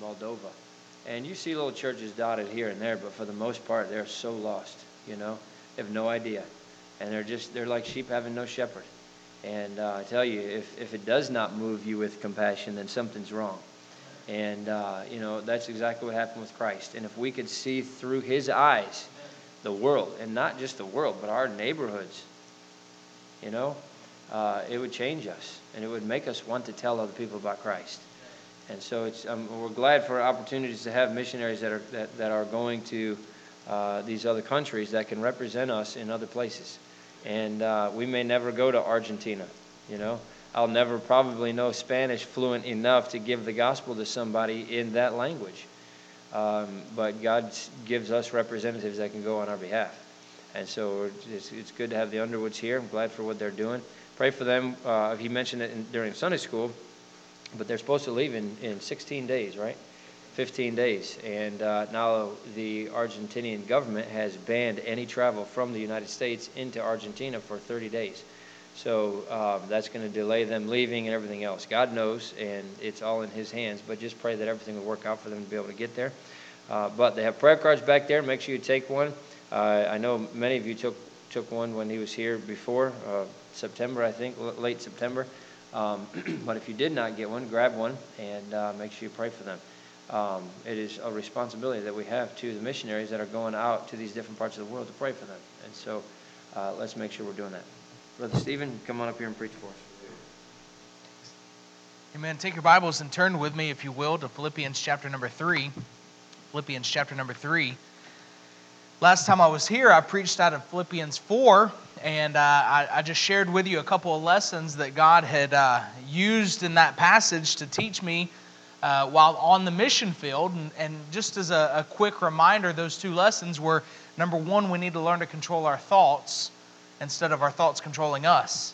Moldova. And you see little churches dotted here and there, but for the most part, they're so lost, you know? They have no idea. And they're just, they're like sheep having no shepherd. And uh, I tell you, if, if it does not move you with compassion, then something's wrong. And, uh, you know, that's exactly what happened with Christ. And if we could see through his eyes the world, and not just the world, but our neighborhoods, you know, uh, it would change us. And it would make us want to tell other people about Christ. And so it's, um, we're glad for opportunities to have missionaries that are, that, that are going to uh, these other countries that can represent us in other places. And uh, we may never go to Argentina, you know. I'll never probably know Spanish fluent enough to give the gospel to somebody in that language. Um, but God gives us representatives that can go on our behalf. And so it's, it's good to have the Underwoods here. I'm glad for what they're doing. Pray for them. Uh, he mentioned it in, during Sunday school but they're supposed to leave in, in 16 days, right? 15 days. And uh, now the Argentinian government has banned any travel from the United States into Argentina for 30 days. So um, that's going to delay them leaving and everything else. God knows, and it's all in His hands. But just pray that everything will work out for them to be able to get there. Uh, but they have prayer cards back there. Make sure you take one. Uh, I know many of you took took one when he was here before uh, September, I think, late September. Um, but if you did not get one, grab one and uh, make sure you pray for them. Um, it is a responsibility that we have to the missionaries that are going out to these different parts of the world to pray for them. And so uh, let's make sure we're doing that. Brother Stephen, come on up here and preach for us. Amen. Take your Bibles and turn with me, if you will, to Philippians chapter number 3. Philippians chapter number 3. Last time I was here, I preached out of Philippians 4, and uh, I, I, just shared with you a couple of lessons that God had uh, used in that passage to teach me uh, while on the mission field. And, and just as a, a, quick reminder, those two lessons were number one, we need to learn to control our thoughts instead of our thoughts controlling us.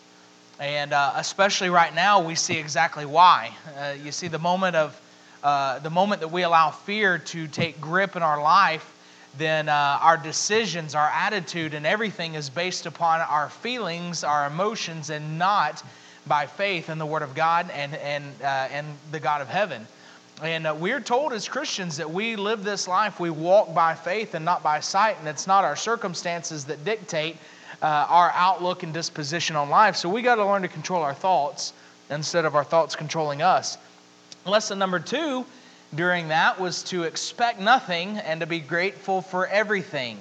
And uh, especially right now, we see exactly why. Uh, you see, the moment of uh, the moment that we allow fear to take grip in our life then uh, our decisions, our attitude, and everything is based upon our feelings, our emotions, and not by faith in the Word of God and, and, uh, and the God of heaven. And uh, we're told as Christians that we live this life, we walk by faith and not by sight, and it's not our circumstances that dictate uh, our outlook and disposition on life. So we got to learn to control our thoughts instead of our thoughts controlling us. Lesson number two during that was to expect nothing and to be grateful for everything.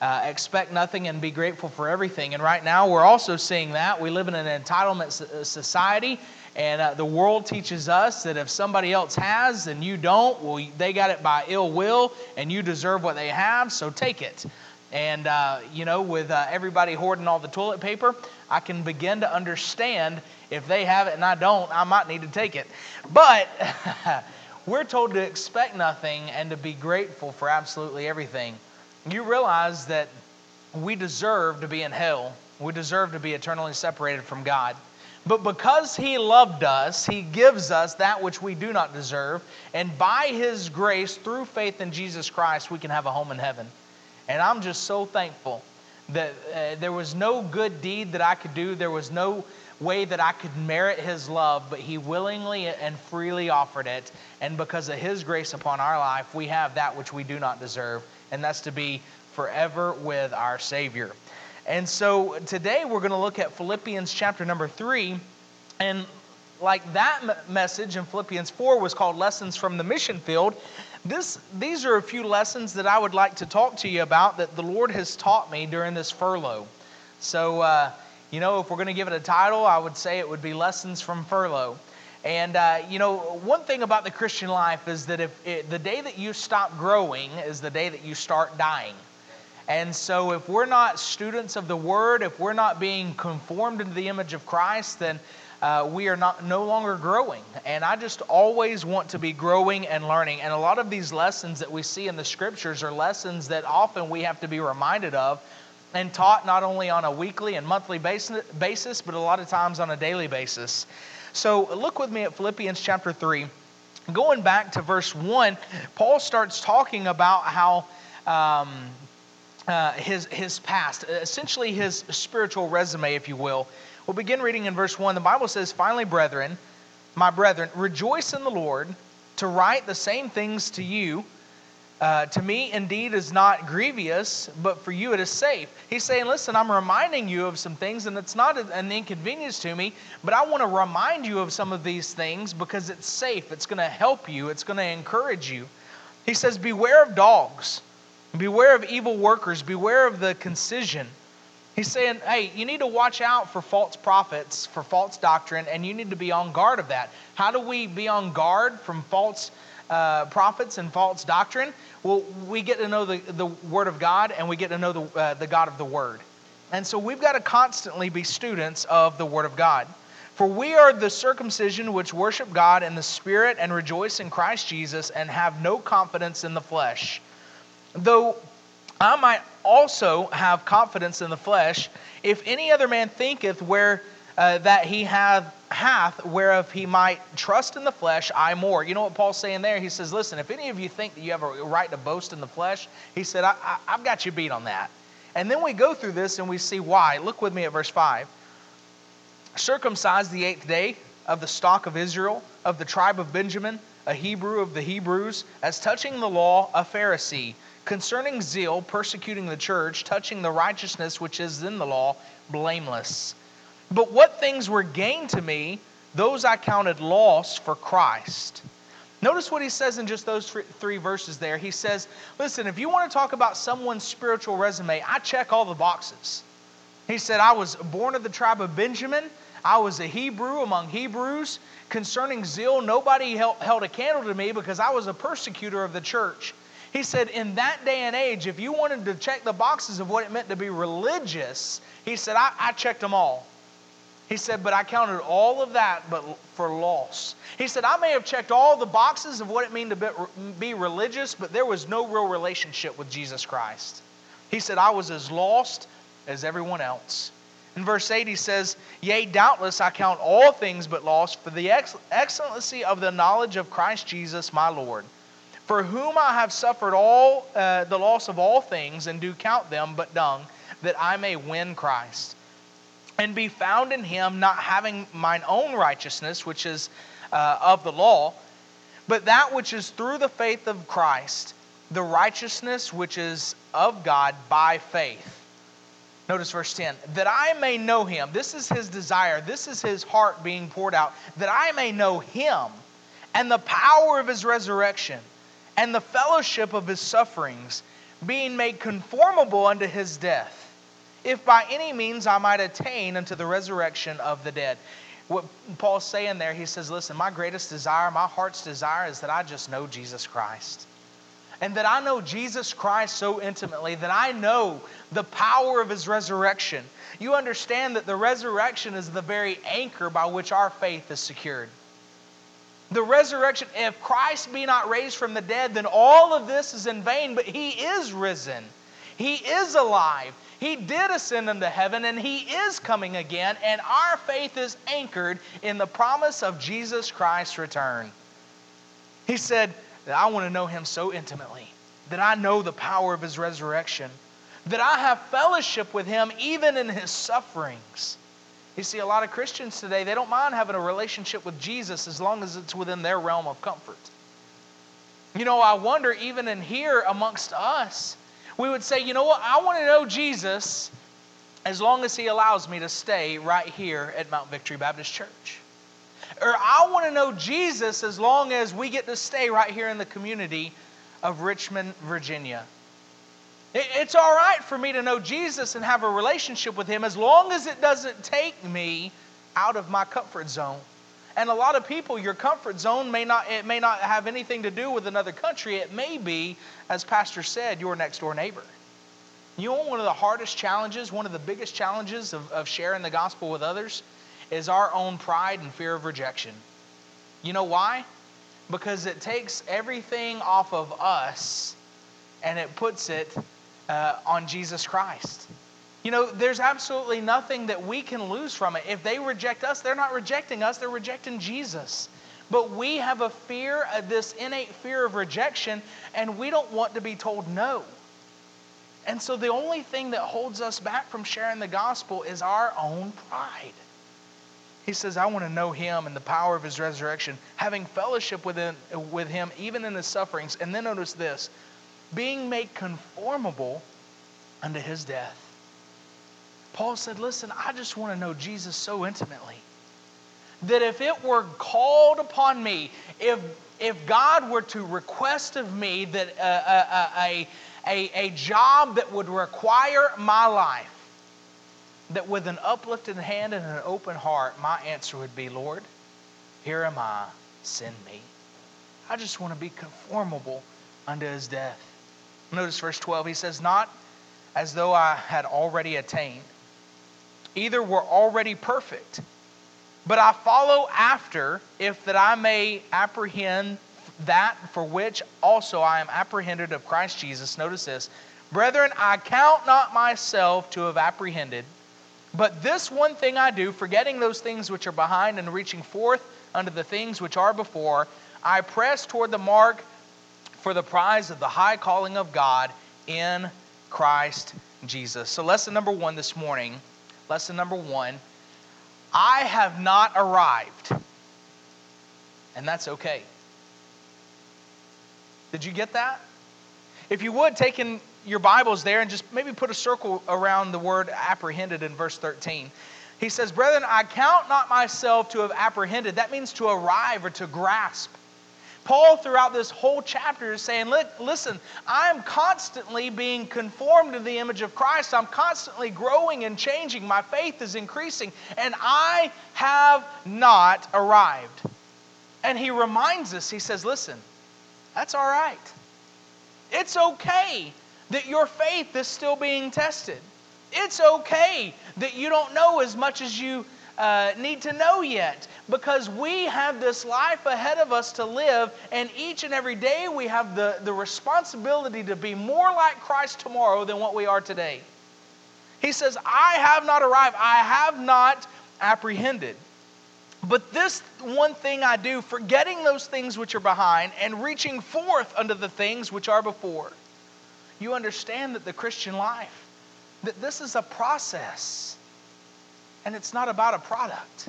Uh, expect nothing and be grateful for everything. And right now, we're also seeing that. We live in an entitlement uh, society, and uh, the world teaches us that if somebody else has and you don't, well, they got it by ill will, and you deserve what they have, so take it. And, uh, you know, with uh, everybody hoarding all the toilet paper, I can begin to understand if they have it and I don't, I might need to take it. But. We're told to expect nothing and to be grateful for absolutely everything. You realize that we deserve to be in hell, we deserve to be eternally separated from God. But because He loved us, He gives us that which we do not deserve. And by His grace, through faith in Jesus Christ, we can have a home in heaven. And I'm just so thankful that uh, there was no good deed that I could do. There was no way that I could merit His love, but He willingly and freely offered it. And because of His grace upon our life, we have that which we do not deserve, and that's to be forever with our Savior. And so today we're going to look at Philippians chapter number three. And like that message in Philippians 4 was called Lessons from the Mission Field, this, these are a few lessons that I would like to talk to you about that the Lord has taught me during this furlough. So, uh, you know, if we're going to give it a title, I would say it would be Lessons from Furlough. And, uh, you know, one thing about the Christian life is that if it, the day that you stop growing is the day that you start dying. And so, if we're not students of the Word, if we're not being conformed into the image of Christ, then uh, we are not no longer growing. And I just always want to be growing and learning. And a lot of these lessons that we see in the Scriptures are lessons that often we have to be reminded of and taught not only on a weekly and monthly basis, but a lot of times on a daily basis. So look with me at Philippians chapter 3. Going back to verse 1, Paul starts talking about how um, uh, his, his past, essentially his spiritual resume, if you will. We'll begin reading in verse 1. The Bible says, Finally, brethren, my brethren, rejoice in the Lord. to write the same things to you. Uh, to me, indeed, is not grievous, but for you it is safe. He's saying, Listen, I'm reminding you of some things, and it's not an inconvenience to me, but I want to remind you of some of these things because it's safe. It's going to help you, it's going to encourage you. He says, Beware of dogs, beware of evil workers, beware of the concision. He's saying, hey, you need to watch out for false prophets, for false doctrine, and you need to be on guard of that. How do we be on guard from false uh, prophets and false doctrine? Well, we get to know the, the Word of God and we get to know the, uh, the God of the Word. And so we've got to constantly be students of the Word of God. For we are the circumcision which worship God in the Spirit and rejoice in Christ Jesus and have no confidence in the flesh. Though I might also have confidence in the flesh. If any other man thinketh where uh, that he hath, hath whereof he might trust in the flesh, I more. You know what Paul's saying there? He says, Listen, if any of you think that you have a right to boast in the flesh, he said, I, I, I've got you beat on that. And then we go through this and we see why. Look with me at verse 5. Circumcised the eighth day of the stock of Israel, of the tribe of Benjamin, a Hebrew of the Hebrews, as touching the law, a Pharisee concerning zeal, persecuting the church, touching the righteousness which is in the law, blameless. But what things were gained to me, those I counted loss for Christ. Notice what he says in just those three verses there. He says, Listen, if you want to talk about someone's spiritual resume, I check all the boxes. He said, I was born of the tribe of Benjamin. I was a Hebrew among Hebrews. Concerning zeal, nobody held a candle to me because I was a persecutor of the church. He said, in that day and age, if you wanted to check the boxes of what it meant to be religious, he said, I, I checked them all. He said, but I counted all of that but for loss. He said, I may have checked all the boxes of what it meant to be, be religious, but there was no real relationship with Jesus Christ. He said, I was as lost as everyone else. In verse 8, he says, Yea, doubtless I count all things but loss for the ex- excellency of the knowledge of Christ Jesus my Lord for whom I have suffered all uh, the loss of all things, and do count them but dung, that I may win Christ, and be found in him, not having mine own righteousness, which is uh, of the law, but that which is through the faith of Christ, the righteousness which is of God by faith. Notice verse 10 that I may know him. This is his desire. This is his heart being poured out. That I may know him and the power of his resurrection and the fellowship of his sufferings, being made conformable unto his death, if by any means I might attain unto the resurrection of the dead. What Paul's saying there, he says, Listen, my greatest desire, my heart's desire is that I just know Jesus Christ. And that I know Jesus Christ so intimately that I know the power of his resurrection. You understand that the resurrection is the very anchor by which our faith is secured the resurrection, if Christ be not raised from the dead, then all of this is in vain, but he is risen. He is alive. He did ascend into heaven and he is coming again, and our faith is anchored in the promise of Jesus Christ's return. He said, I want to know him so intimately, that I know the power of his resurrection, that I have fellowship with him even in his sufferings you see, a lot of Christians today, they don't mind having a relationship with Jesus as long as it's within their realm of comfort. You know, I wonder, even in here amongst us, we would say, you know what, I want to know Jesus as long as He allows me to stay right here at Mount Victory Baptist Church. Or I want to know Jesus as long as we get to stay right here in the community of Richmond, Virginia. It's all right for me to know Jesus and have a relationship with Him as long as it doesn't take me out of my comfort zone. And a lot of people, your comfort zone may not, it may not have anything to do with another country. It may be, as Pastor said, your next door neighbor. You know, one of the hardest challenges, one of the biggest challenges of, of sharing the gospel with others is our own pride and fear of rejection. You know why? Because it takes everything off of us and it puts it uh, on Jesus Christ. You know, there's absolutely nothing that we can lose from it. If they reject us, they're not rejecting us, they're rejecting Jesus. But we have a fear, uh, this innate fear of rejection, and we don't want to be told no. And so the only thing that holds us back from sharing the gospel is our own pride. He says, I want to know him and the power of his resurrection, having fellowship with him, with him even in his sufferings. And then notice this being made conformable unto his death. Paul said, Listen, I just want to know Jesus so intimately that if it were called upon me, if, if God were to request of me that a, a, a, a job that would require my life, that with an uplifted hand and an open heart, my answer would be, Lord, here am I, send me. I just want to be conformable unto his death. Notice verse 12, he says, Not as though I had already attained, either were already perfect, but I follow after, if that I may apprehend that for which also I am apprehended of Christ Jesus. Notice this. Brethren, I count not myself to have apprehended, but this one thing I do, forgetting those things which are behind and reaching forth unto the things which are before, I press toward the mark for the prize of the high calling of God in Christ Jesus. So, lesson number one this morning, lesson number one, I have not arrived. And that's okay. Did you get that? If you would, take in your Bibles there and just maybe put a circle around the word apprehended in verse 13. He says, Brethren, I count not myself to have apprehended. That means to arrive or to grasp. Paul, throughout this whole chapter, is saying, look, Listen, I'm constantly being conformed to the image of Christ. I'm constantly growing and changing. My faith is increasing, and I have not arrived. And he reminds us, he says, Listen, that's all right. It's okay that your faith is still being tested. It's okay that you don't know as much as you uh, need to know yet because we have this life ahead of us to live, and each and every day we have the, the responsibility to be more like Christ tomorrow than what we are today. He says, I have not arrived, I have not apprehended. But this one thing I do, forgetting those things which are behind and reaching forth unto the things which are before. You understand that the Christian life, that this is a process and it's not about a product.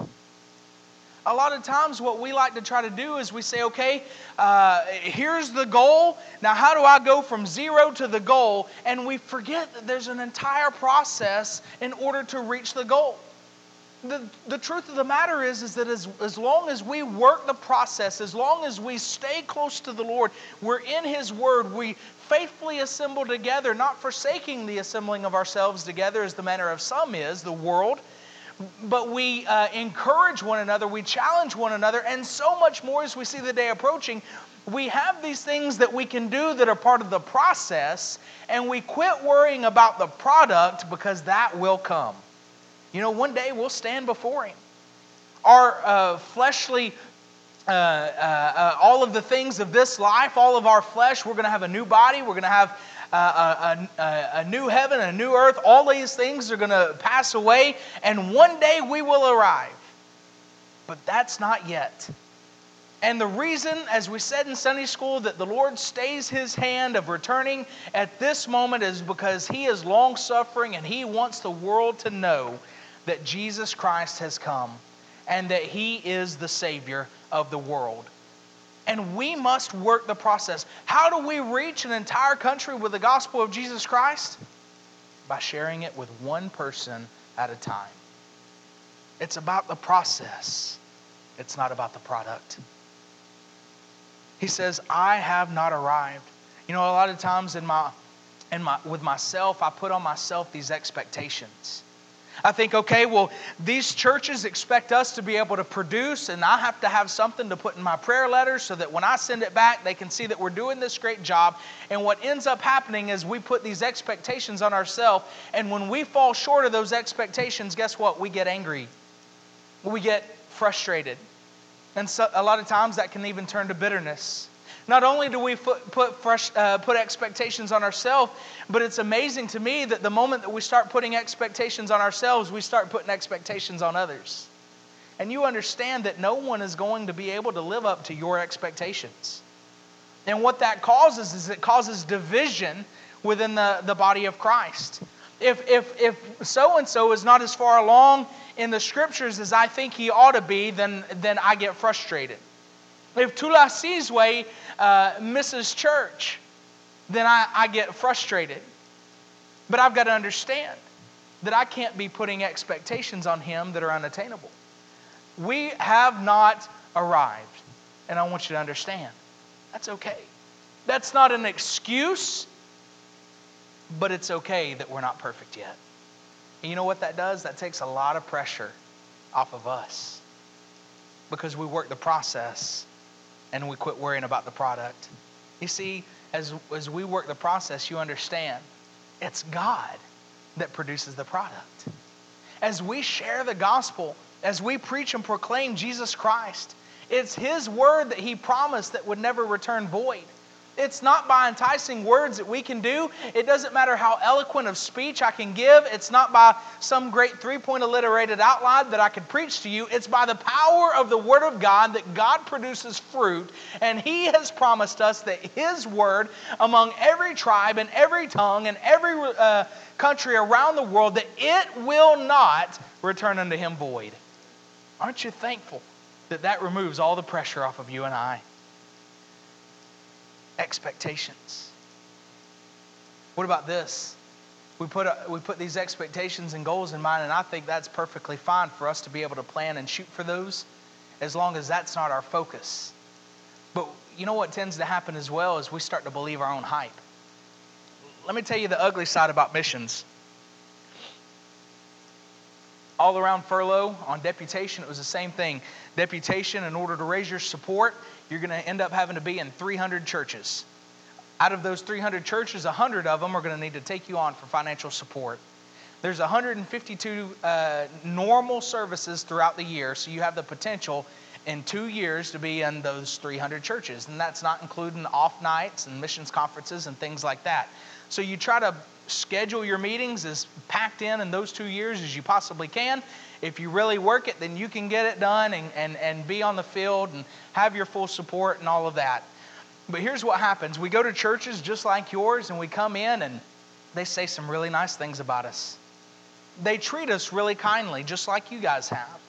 A lot of times, what we like to try to do is we say, okay, uh, here's the goal. Now, how do I go from zero to the goal? And we forget that there's an entire process in order to reach the goal. The, the truth of the matter is, is that as, as long as we work the process, as long as we stay close to the Lord, we're in His Word, we faithfully assemble together, not forsaking the assembling of ourselves together as the manner of some is, the world but we uh, encourage one another, we challenge one another, and so much more as we see the day approaching. We have these things that we can do that are part of the process, and we quit worrying about the product because that will come. You know, one day we'll stand before Him. Our uh, fleshly uh, uh, uh, all of the things of this life, all of our flesh. We're going to have a new body. We're going to have Uh, uh, a, a, a new heaven, a new earth. All these things are going to pass away, and one day we will arrive. But that's not yet. And the reason, as we said in Sunday school, that the Lord stays his hand of returning at this moment is because he is long suffering and he wants the world to know that Jesus Christ has come and that he is the Savior of the world and we must work the process. How do we reach an entire country with the gospel of Jesus Christ? By sharing it with one person at a time. It's about the process, it's not about the product. He says, I have not arrived. You know, a lot of times in my, in my, with myself, I put on myself these expectations. I think, okay, well, these churches expect us to be able to produce, and I have to have something to put in my prayer letters so that when I send it back, they can see that we're doing this great job. And what ends up happening is we put these expectations on ourselves, and when we fall short of those expectations, guess what? We get angry, we get frustrated. And so, a lot of times that can even turn to bitterness. Not only do we put, put, fresh, uh, put expectations on ourselves, but it's amazing to me that the moment that we start putting expectations on ourselves, we start putting expectations on others. And you understand that no one is going to be able to live up to your expectations. And what that causes is it causes division within the, the body of Christ. If, if, if so and so is not as far along in the scriptures as I think he ought to be, then, then I get frustrated. If Tula Sizwe uh, misses church, then I, I get frustrated. But I've got to understand that I can't be putting expectations on him that are unattainable. We have not arrived. And I want you to understand that's okay. That's not an excuse, but it's okay that we're not perfect yet. And you know what that does? That takes a lot of pressure off of us because we work the process and we quit worrying about the product. You see, as, as we work the process, you understand it's God that produces the product. As we share the gospel, as we preach and proclaim Jesus Christ, it's His word that He promised that would never return void. It's not by enticing words that we can do. It doesn't matter how eloquent of speech I can give. It's not by some great three point alliterated outline that I can preach to you. It's by the power of the Word of God that God produces fruit. And He has promised us that His Word among every tribe and every tongue and every uh, country around the world, that it will not return unto Him void. Aren't you thankful that that removes all the pressure off of you and I? Expectations. What about this? We put, a, we put these expectations and goals in mind, and I think that's perfectly fine for us to be able to plan and shoot for those as long as that's not our focus. But you know what tends to happen as well is we start to believe our own hype. Let me tell you the ugly side about missions. All around furlough, on deputation, it was the same thing. Deputation, in order to raise your support, you're going to end up having to be in 300 churches. Out of those 300 churches, 100 of them are going to need to take you on for financial support. There's 152 uh, normal services throughout the year, so you have the potential in two years to be in those 300 churches. And that's not including off nights and missions conferences and things like that. So you try to schedule your meetings as packed in in those two years as you possibly can if you really work it, then you can get it done and, and, and be on the field and have your full support and all of that. But here's what happens we go to churches just like yours, and we come in and they say some really nice things about us. They treat us really kindly, just like you guys have.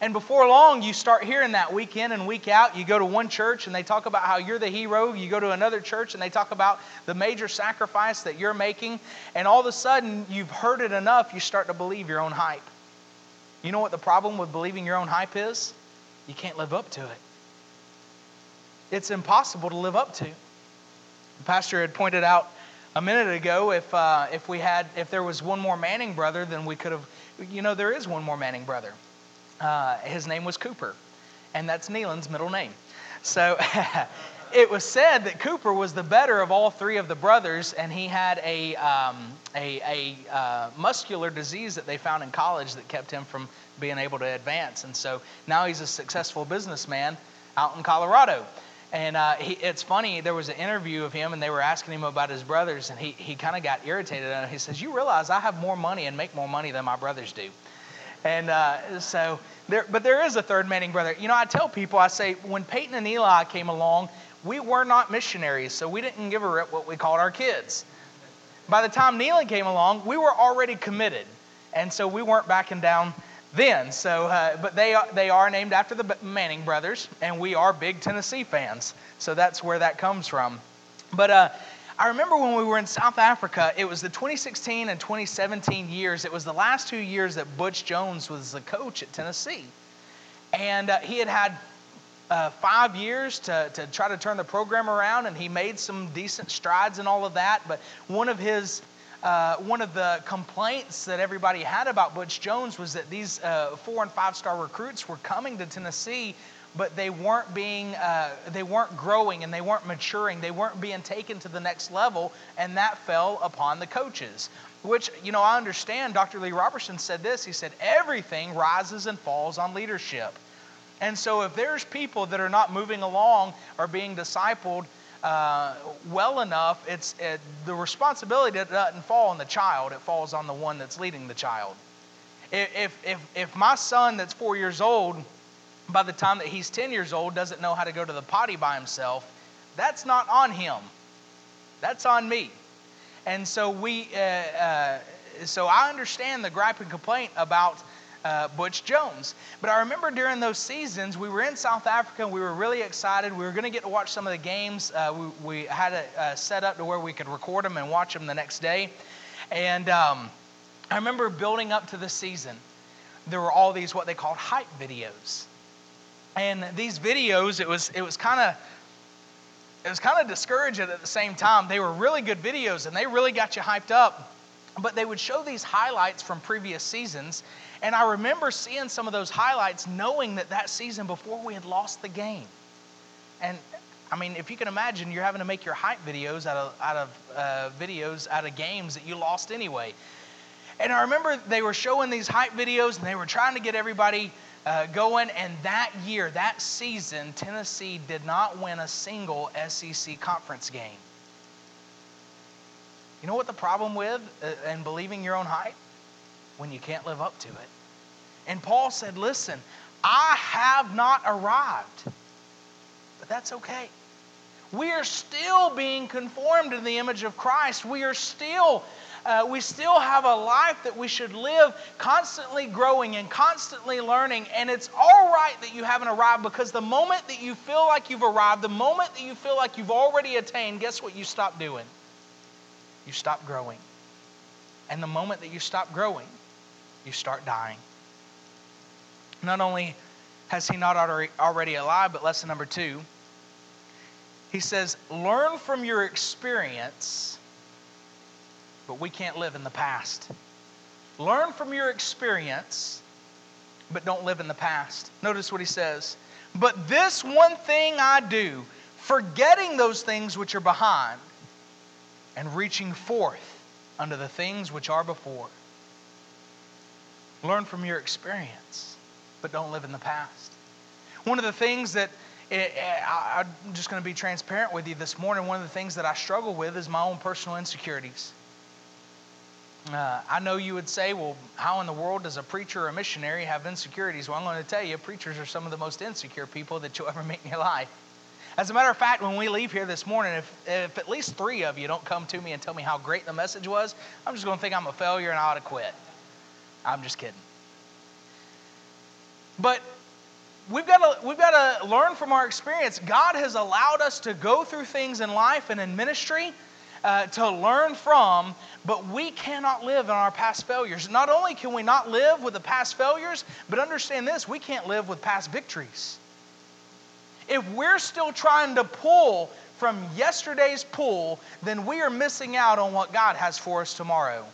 And before long, you start hearing that week in and week out. You go to one church and they talk about how you're the hero. You go to another church and they talk about the major sacrifice that you're making. And all of a sudden, you've heard it enough, you start to believe your own hype. You know what the problem with believing your own hype is? You can't live up to it. It's impossible to live up to. The pastor had pointed out a minute ago if, uh, if we had if there was one more Manning brother, then we could have. You know, there is one more Manning brother. Uh, his name was Cooper, and that's Neelan's middle name. So it was said that Cooper was the better of all three of the brothers, and he had a, um, a, a uh, muscular disease that they found in college that kept him from being able to advance. And so now he's a successful businessman out in Colorado. And uh, he, it's funny, there was an interview of him, and they were asking him about his brothers, and he, he kind of got irritated. And he says, You realize I have more money and make more money than my brothers do. And uh, so, there, but there is a third Manning brother. You know, I tell people, I say, when Peyton and Eli came along, we were not missionaries, so we didn't give a rip what we called our kids. By the time Neelan came along, we were already committed, and so we weren't backing down then. So, uh, but they are, they are named after the Manning brothers, and we are big Tennessee fans, so that's where that comes from. But uh, I remember when we were in South Africa, it was the 2016 and 2017 years. It was the last two years that Butch Jones was the coach at Tennessee. And uh, he had had uh, five years to, to try to turn the program around, and he made some decent strides and all of that. But one of his uh, one of the complaints that everybody had about Butch Jones was that these uh, four and five star recruits were coming to Tennessee, but they weren't being uh, they weren't growing and they weren't maturing. They weren't being taken to the next level, and that fell upon the coaches. Which you know I understand. Dr. Lee Roberson said this. He said everything rises and falls on leadership. And so, if there's people that are not moving along or being discipled uh, well enough, it's it, the responsibility doesn't fall on the child; it falls on the one that's leading the child. If if if my son that's four years old, by the time that he's ten years old, doesn't know how to go to the potty by himself, that's not on him. That's on me. And so we, uh, uh, so I understand the gripe and complaint about uh, Butch Jones. But I remember during those seasons, we were in South Africa and we were really excited. We were going to get to watch some of the games. Uh, we, we, had it set up to where we could record them and watch them the next day. And um, I remember building up to the season, there were all these what they called hype videos. And these videos, it was, it was kind of it was kind of discouraging at the same time. They were really good videos and they really got you hyped up. But they would show these highlights from previous seasons. And I remember seeing some of those highlights knowing that that season before we had lost the game. And I mean, if you can imagine, you're having to make your hype videos out of, out of uh, videos out of games that you lost anyway. And I remember they were showing these hype videos and they were trying to get everybody uh, going. And that year, that season, Tennessee did not win a single SEC conference game. You know what the problem with uh, in believing your own hype? When you can't live up to it. And Paul said, Listen, I have not arrived, but that's okay. We are still being conformed to the image of Christ. We are still uh, we still have a life that we should live constantly growing and constantly learning. And it's all right that you haven't arrived because the moment that you feel like you've arrived, the moment that you feel like you've already attained, guess what you stop doing? You stop growing. And the moment that you stop growing, you start dying. Not only has he not already, alive, but lesson number two, he says, learn from your experience but we can't live in the past. Learn from your experience, but don't live in the past. Notice what he says. But this one thing I do, forgetting those things which are behind and reaching forth unto the things which are before. Learn from your experience, but don't live in the past. One of the things that it, I, I'm just going to be transparent with you this morning. One of the things that I struggle with is my own personal insecurities. Uh, I know you would say, well, how in the world does a preacher or a missionary have insecurities? Well, I'm going to tell you, preachers are some of the most insecure people that you'll ever meet in your life. As a matter of fact, when we leave here this morning, if, if at least three of you don't come to me and tell me how great the message was, I'm just going to think I'm a failure and I ought to quit. I'm just kidding. But we've got to we've got to learn from our experience. God has allowed us to go through things in life and in ministry uh, to learn from, but we cannot live in our past failures. Not only can we not live with the past failures, but understand this we can't live with past victories. If we're still trying to pull from yesterday's pool, then we are missing out on what God has for us tomorrow.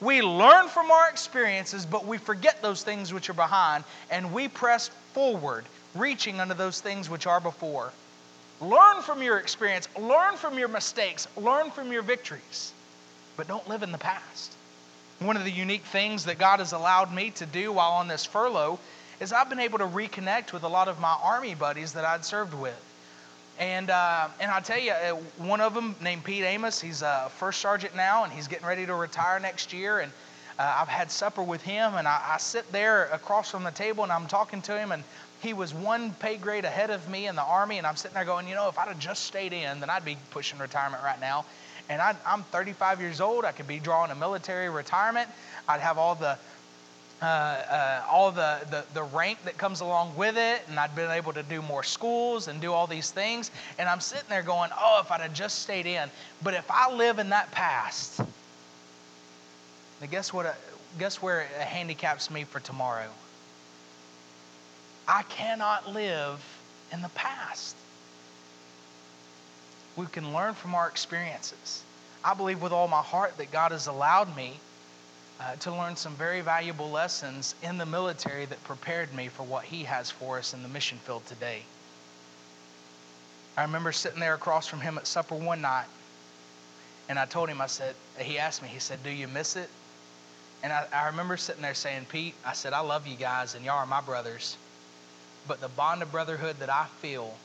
We learn from our experiences, but we forget those things which are behind, and we press forward, reaching unto those things which are before. Learn from your experience, learn from your mistakes, learn from your victories, but don't live in the past. One of the unique things that God has allowed me to do while on this furlough is I've been able to reconnect with a lot of my Army buddies that I'd served with. And, uh, and I'll tell you, uh, one of them named Pete Amos, he's a first sergeant now, and he's getting ready to retire next year. And uh, I've had supper with him, and I, I sit there across from the table, and I'm talking to him, and he was one pay grade ahead of me in the Army, and I'm sitting there going, you know, if I'd have just stayed in, then I'd be pushing retirement right now. And I, am 35 years old. I could be drawing a military retirement. I'd have all the uh, uh, all the, the, the rank that comes along with it, and I'd been able to do more schools and do all these things. And I'm sitting there going, oh, if I'd have just stayed in. But if I live in that past, then guess what? Guess where it handicaps me for tomorrow? I cannot live in the past. We can learn from our experiences. I believe with all my heart that God has allowed me uh, to learn some very valuable lessons in the military that prepared me for what He has for us in the mission field today. I remember sitting there across from him at supper one night, and I told him, I said, he asked me, he said, Do you miss it? And I, I remember sitting there saying, Pete, I said, I love you guys, and y'all are my brothers. But the bond of brotherhood that I feel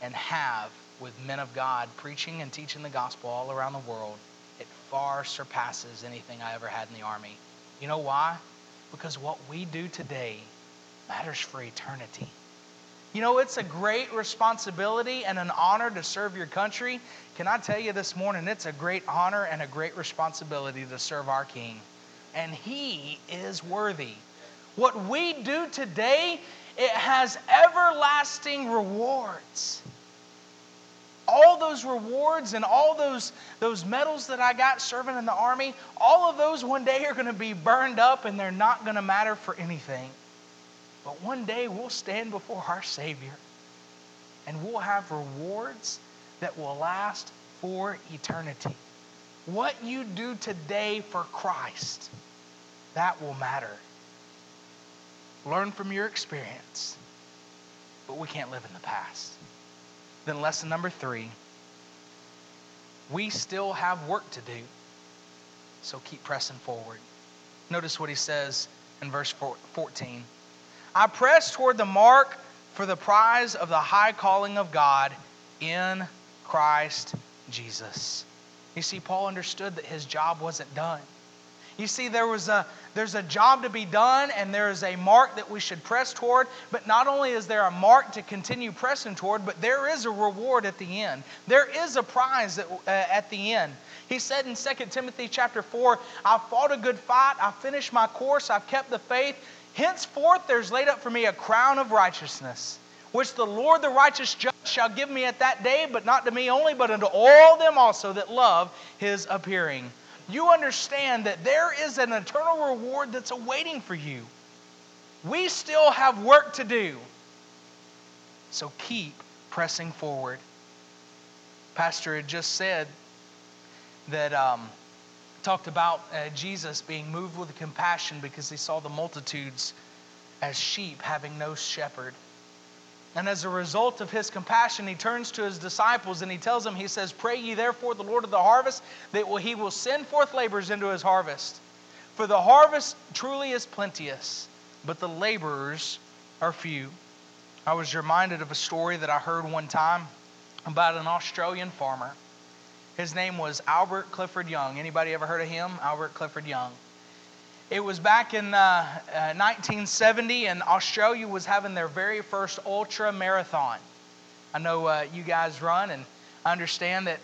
and have with men of God preaching and teaching the gospel all around the world, it far surpasses anything I ever had in the Army. You know why? Because what we do today matters for eternity. You know, it's a great responsibility and an honor to serve your country. Can I tell you this morning, it's a great honor and a great responsibility to serve our King. and He is worthy. What we do today, it has everlasting rewards. All those rewards and all those, those medals that I got serving in the army, all of those one day are going to be burned up and they're not going to matter for anything. But one day we'll stand before our Savior and we'll have rewards that will last for eternity. What you do today for Christ, that will matter. Learn from your experience, but we can't live in the past. Then, lesson number three we still have work to do, so keep pressing forward. Notice what he says in verse 14 I press toward the mark for the prize of the high calling of God in Christ Jesus. You see, Paul understood that his job wasn't done. You see, there was a, there's a job to be done and there is a mark that we should press toward. But not only is there a mark to continue pressing toward, but there is a reward at the end. There is a prize at, uh, at the end. He said in 2 Timothy chapter 4, I've fought a good fight, I've finished my course, I've kept the faith. Henceforth there's laid up for me a crown of righteousness, which the Lord the righteous judge shall give me at that day, but not to me only, but unto all them also that love his appearing you understand that there is an eternal reward that's awaiting for you. We still have work to do. So keep pressing forward. Pastor had just said that, um, talked about uh, Jesus being moved with compassion because he saw the multitudes as sheep having no shepherd. And as a result of his compassion, he turns to his disciples and he tells them, He says, Pray ye therefore the Lord of the harvest that he will send forth laborers into his harvest. For the harvest truly is plenteous, but the laborers are few. I was reminded of a story that I heard one time about an Australian farmer. His name was Albert Clifford Young. Anybody ever heard of him? Albert Clifford Young. It was back in uh, uh, 1970, and Australia was having their very first ultra marathon. I know uh, you guys run, and I understand that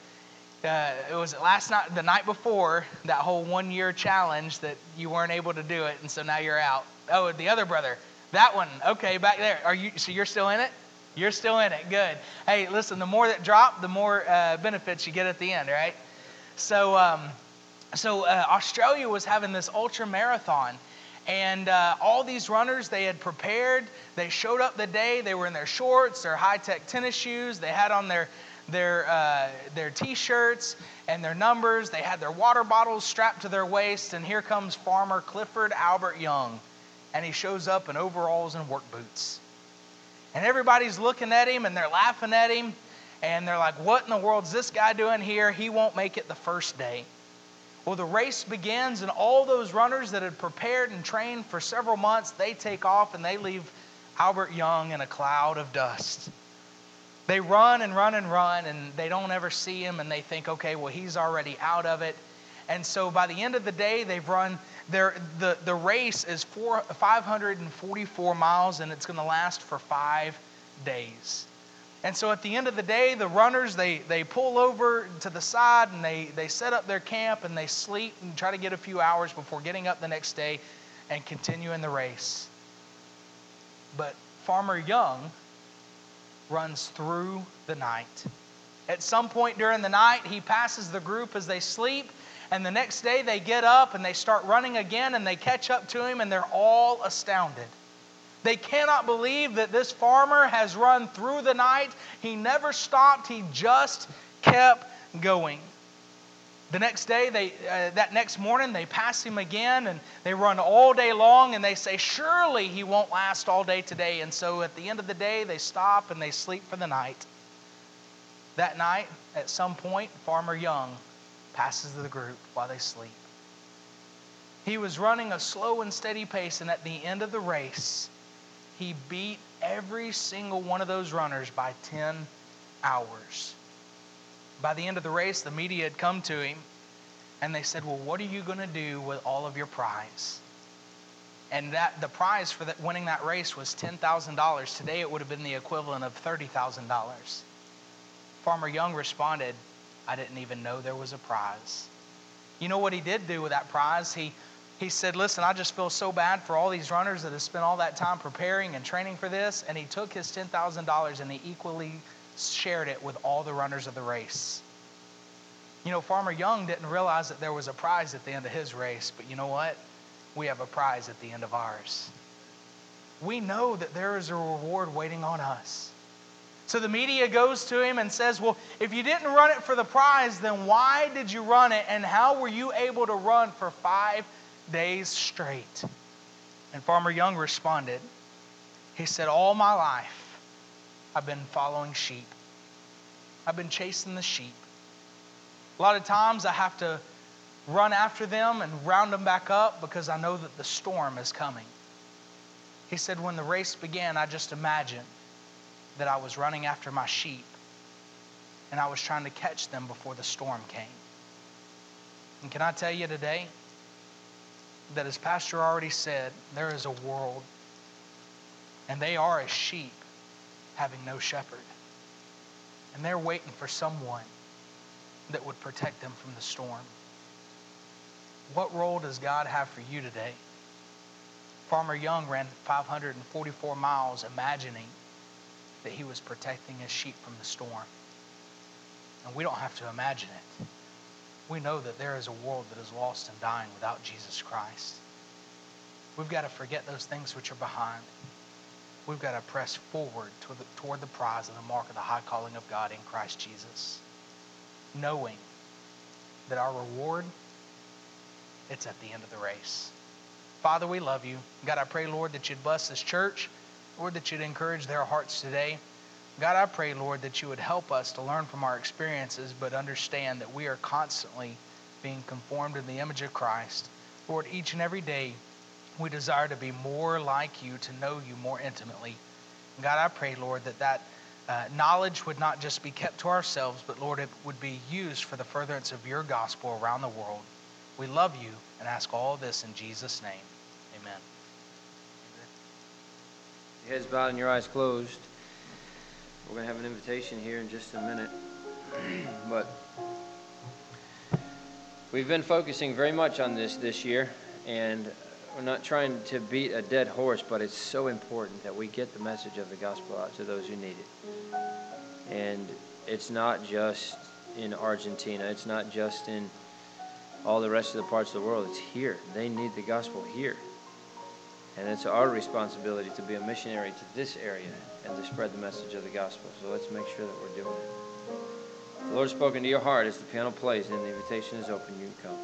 uh, it was last night, the night before that whole one year challenge that you weren't able to do it, and so now you're out. Oh, the other brother, that one. Okay, back there. Are you? So you're still in it? You're still in it. Good. Hey, listen. The more that drop, the more uh, benefits you get at the end, right? So. Um, so uh, Australia was having this ultra marathon. And uh, all these runners, they had prepared. They showed up the day. They were in their shorts, their high tech tennis shoes. They had on their, their, uh, their t shirts and their numbers. They had their water bottles strapped to their waist. And here comes Farmer Clifford Albert Young. And he shows up in overalls and work boots. And everybody's looking at him and they're laughing at him. And they're like, What in the world's this guy doing here? He won't make it the first day. Well, the race begins, and all those runners that had prepared and trained for several months, they take off and they leave Albert Young in a cloud of dust. They run and run and run, and they don't ever see him, and they think, okay, well, he's already out of it. And so by the end of the day, they've run their, the, the race is four, 544 miles, and it's going to last for five days. And so at the end of the day, the runners, they, they pull over to the side and they, they set up their camp and they sleep and try to get a few hours before getting up the next day and continuing the race. But Farmer Young runs through the night. At some point during the night, he passes the group as they sleep, and the next day they get up and they start running again and they catch up to him and they're all astounded. They cannot believe that this farmer has run through the night. He never stopped, he just kept going. The next day, they, uh, that next morning, they pass him again and they run all day long and they say, Surely he won't last all day today. And so at the end of the day, they stop and they sleep for the night. That night, at some point, Farmer Young passes the group while they sleep. He was running a slow and steady pace, and at the end of the race, he beat every single one of those runners by 10 hours. By the end of the race, the media had come to him and they said, Well, what are you going to do with all of your prize? And that the prize for that, winning that race was $10,000. Today it would have been the equivalent of $30,000. Farmer Young responded, I didn't even know there was a prize. You know what he did do with that prize? He he said, Listen, I just feel so bad for all these runners that have spent all that time preparing and training for this. And he took his $10,000 and he equally shared it with all the runners of the race. You know, Farmer Young didn't realize that there was a prize at the end of his race, but you know what? We have a prize at the end of ours. We know that there is a reward waiting on us. So the media goes to him and says, Well, if you didn't run it for the prize, then why did you run it? And how were you able to run for five days straight? And Farmer Young responded, He said, All my life, I've been following sheep, I've been chasing the sheep. A lot of times I have to run after them and round them back up because I know that the storm is coming. He said, When the race began, I just imagined that I was running after my sheep and I was trying to catch them before the storm came. And can I tell you today that, as Pastor already said, there is a world and they are as sheep having no shepherd. And they're waiting for someone that would protect them from the storm. What role does God have for you today? Farmer Young ran 544 miles imagining that he was protecting his sheep from the storm. And we don't have to imagine it. We know that there is a world that is lost and dying without Jesus Christ. We've got to forget those things which are behind. We've got to press forward toward the, toward the prize of the mark of the high calling of God in Christ Jesus, knowing that our reward it's at the end of the race. Father, we love you. God, I pray, Lord, that you'd bless this church. Lord, that you'd encourage their hearts today. God, I pray, Lord, that you would help us to learn from our experiences, but understand that we are constantly being conformed in the image of Christ. Lord, each and every day, we desire to be more like you, to know you more intimately. God, I pray, Lord, that that uh, knowledge would not just be kept to ourselves, but Lord, it would be used for the furtherance of your gospel around the world. We love you and ask all this in Jesus' name. Amen. Your heads bowed and your eyes closed. We're going to have an invitation here in just a minute. but we've been focusing very much on this this year, and we're not trying to beat a dead horse, but it's so important that we get the message of the gospel out to those who need it. And it's not just in Argentina, it's not just in all the rest of the parts of the world. It's here. They need the gospel here. And it's our responsibility to be a missionary to this area and to spread the message of the gospel. So let's make sure that we're doing it. The Lord has spoken to your heart as the piano plays and the invitation is open. You can come.